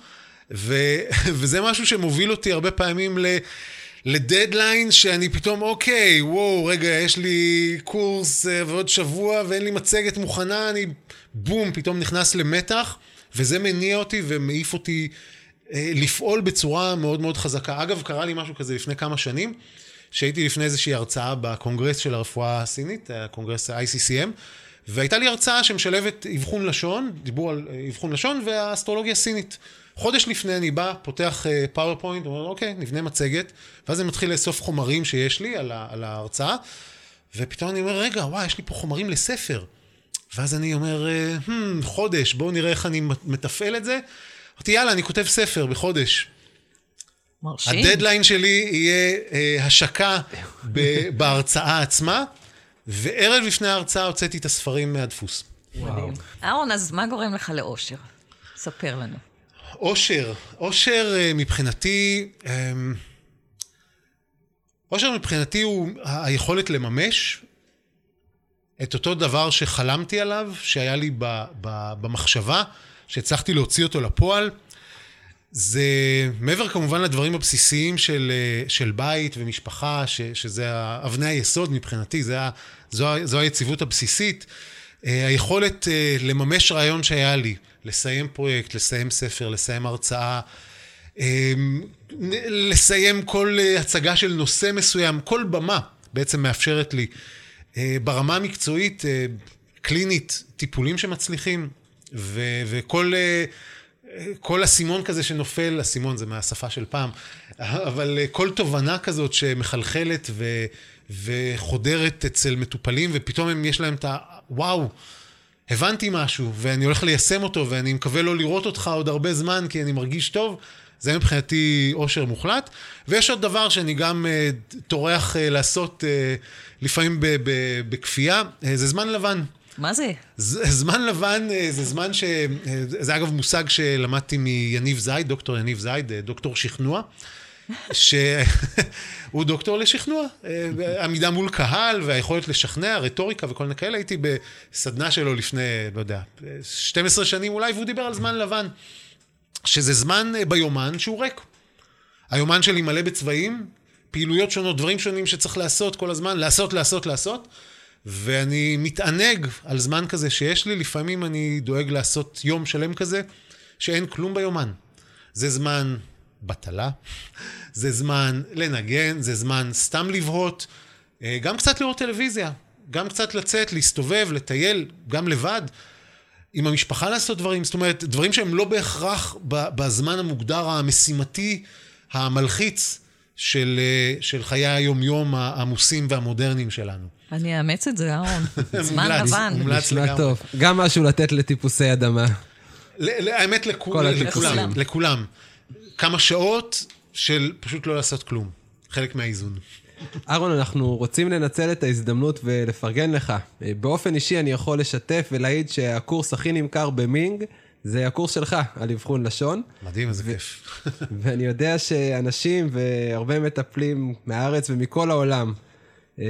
ו, וזה משהו שמוביל אותי הרבה פעמים ל... לדדליין שאני פתאום, אוקיי, וואו, רגע, יש לי קורס אה, ועוד שבוע ואין לי מצגת מוכנה, אני בום, פתאום נכנס למתח, וזה מניע אותי ומעיף אותי אה, לפעול בצורה מאוד מאוד חזקה. אגב, קרה לי משהו כזה לפני כמה שנים, שהייתי לפני איזושהי הרצאה בקונגרס של הרפואה הסינית, הקונגרס ה-ICCM, והייתה לי הרצאה שמשלבת אבחון לשון, דיבור על אה, אבחון לשון והאסטרולוגיה הסינית. חודש לפני אני בא, פותח PowerPoint, אומר, אוקיי, נבנה מצגת, ואז אני מתחיל לאסוף חומרים שיש לי על, על ההרצאה, ופתאום אני אומר, רגע, וואי, יש לי פה חומרים לספר. ואז אני אומר, hmm, חודש, בואו נראה איך אני מתפעל את זה. אמרתי, יאללה, אני כותב ספר בחודש. מרשים. הדדליין שלי יהיה אה, השקה ב- בהרצאה עצמה, וערב לפני ההרצאה הוצאתי את הספרים מהדפוס. מדהים. אהרון, אז מה גורם לך לאושר? ספר לנו. אושר, אושר אה, מבחינתי, אמ, אושר מבחינתי הוא היכולת לממש את אותו דבר שחלמתי עליו, שהיה לי במחשבה, שהצלחתי להוציא אותו לפועל. זה מעבר כמובן לדברים הבסיסיים של, אה, של בית ומשפחה, ש, שזה אבני היסוד מבחינתי, זה, זו, זו היציבות הבסיסית. אה, היכולת לממש רעיון שהיה לי, לסיים פרויקט, לסיים ספר, לסיים הרצאה, אמ, לסיים כל אה, הצגה של נושא מסוים, כל במה בעצם מאפשרת לי. אה, ברמה המקצועית, אה, קלינית, טיפולים שמצליחים, ו- וכל כל אסימון כזה שנופל, אסימון זה מהשפה של פעם, אבל כל תובנה כזאת שמחלחלת ו- וחודרת אצל מטופלים, ופתאום הם יש להם את ה... הבנתי משהו, ואני הולך ליישם אותו, ואני מקווה לא לראות אותך עוד הרבה זמן, כי אני מרגיש טוב. זה מבחינתי אושר מוחלט. ויש עוד דבר שאני גם uh, טורח uh, לעשות uh, לפעמים בכפייה, uh, זה זמן לבן. מה זה? זמן לבן uh, זה זמן ש... Uh, זה אגב מושג שלמדתי מיניב זייד, דוקטור יניב זייד, uh, דוקטור שכנוע. שהוא דוקטור לשכנוע. עמידה מול קהל והיכולת לשכנע, רטוריקה וכל מיני כאלה. הייתי בסדנה שלו לפני, לא יודע, 12 שנים אולי, והוא דיבר על זמן לבן. שזה זמן אה, ביומן שהוא ריק. היומן שלי מלא בצבעים, פעילויות שונות, דברים שונים שצריך לעשות כל הזמן, לעשות, לעשות, לעשות. ואני מתענג על זמן כזה שיש לי, לפעמים אני דואג לעשות יום שלם כזה, שאין כלום ביומן. זה זמן בטלה, זה זמן לנגן, זה זמן סתם לבהות, אה, גם קצת לראות טלוויזיה, גם קצת לצאת, להסתובב, לטייל, גם לבד, עם המשפחה לעשות דברים, זאת אומרת, דברים שהם לא בהכרח בזמן המוגדר המשימתי, המלחיץ של, אה, של חיי היומיום העמוסים והמודרניים שלנו. אני אאמץ את זה, אהרון. זמן לבן. מומלץ לגמרי. טוב. גם משהו לתת לטיפוסי אדמה. האמת, לכולם. לכולם. כמה שעות של פשוט לא לעשות כלום. חלק מהאיזון. אהרון, אנחנו רוצים לנצל את ההזדמנות ולפרגן לך. באופן אישי אני יכול לשתף ולהעיד שהקורס הכי נמכר במינג זה הקורס שלך על אבחון לשון. מדהים, איזה כיף. ואני יודע שאנשים והרבה מטפלים מהארץ ומכל העולם אה,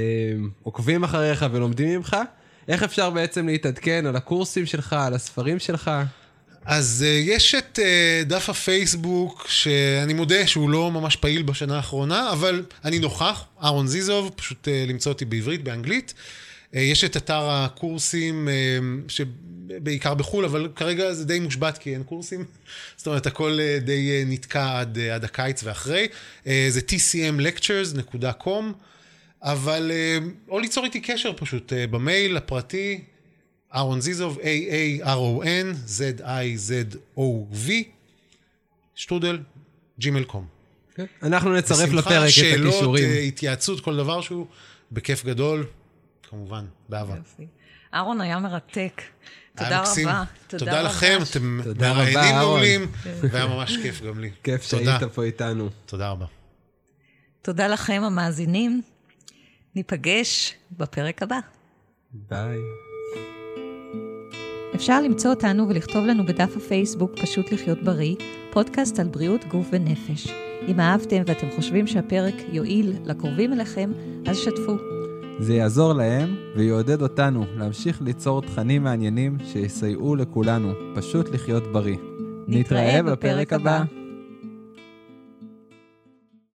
עוקבים אחריך ולומדים ממך. איך אפשר בעצם להתעדכן על הקורסים שלך, על הספרים שלך? אז uh, יש את uh, דף הפייסבוק, שאני מודה שהוא לא ממש פעיל בשנה האחרונה, אבל אני נוכח, אהרון זיזוב, פשוט uh, למצוא אותי בעברית, באנגלית. Uh, יש את אתר הקורסים, uh, שבעיקר בחו"ל, אבל כרגע זה די מושבת כי אין קורסים. זאת אומרת, הכל uh, די uh, נתקע עד, uh, עד הקיץ ואחרי. Uh, זה tcmlectures.com, אבל או ליצור איתי קשר פשוט במייל הפרטי. אהרון זיזוב, A-A-R-O-N, Z-I-Z-O-V, שטרודל, ג'ימל קום. כן. אנחנו נצרף לפרק את הכישורים. שאלות, אה, התייעצות, כל דבר שהוא בכיף גדול, כמובן, באהבה. אהרון היה מרתק. תודה רבה. תודה לכם, אתם מראיינים מעולים, והיה ממש כיף גם לי. כיף שהיית פה איתנו. תודה רבה. תודה לכם, המאזינים. ניפגש בפרק הבא. ביי. אפשר למצוא אותנו ולכתוב לנו בדף הפייסבוק פשוט לחיות בריא, פודקאסט על בריאות גוף ונפש. אם אהבתם ואתם חושבים שהפרק יועיל לקרובים אליכם, אז שתפו. זה יעזור להם ויעודד אותנו להמשיך ליצור תכנים מעניינים שיסייעו לכולנו פשוט לחיות בריא. נתראה בפרק הבא. הבא.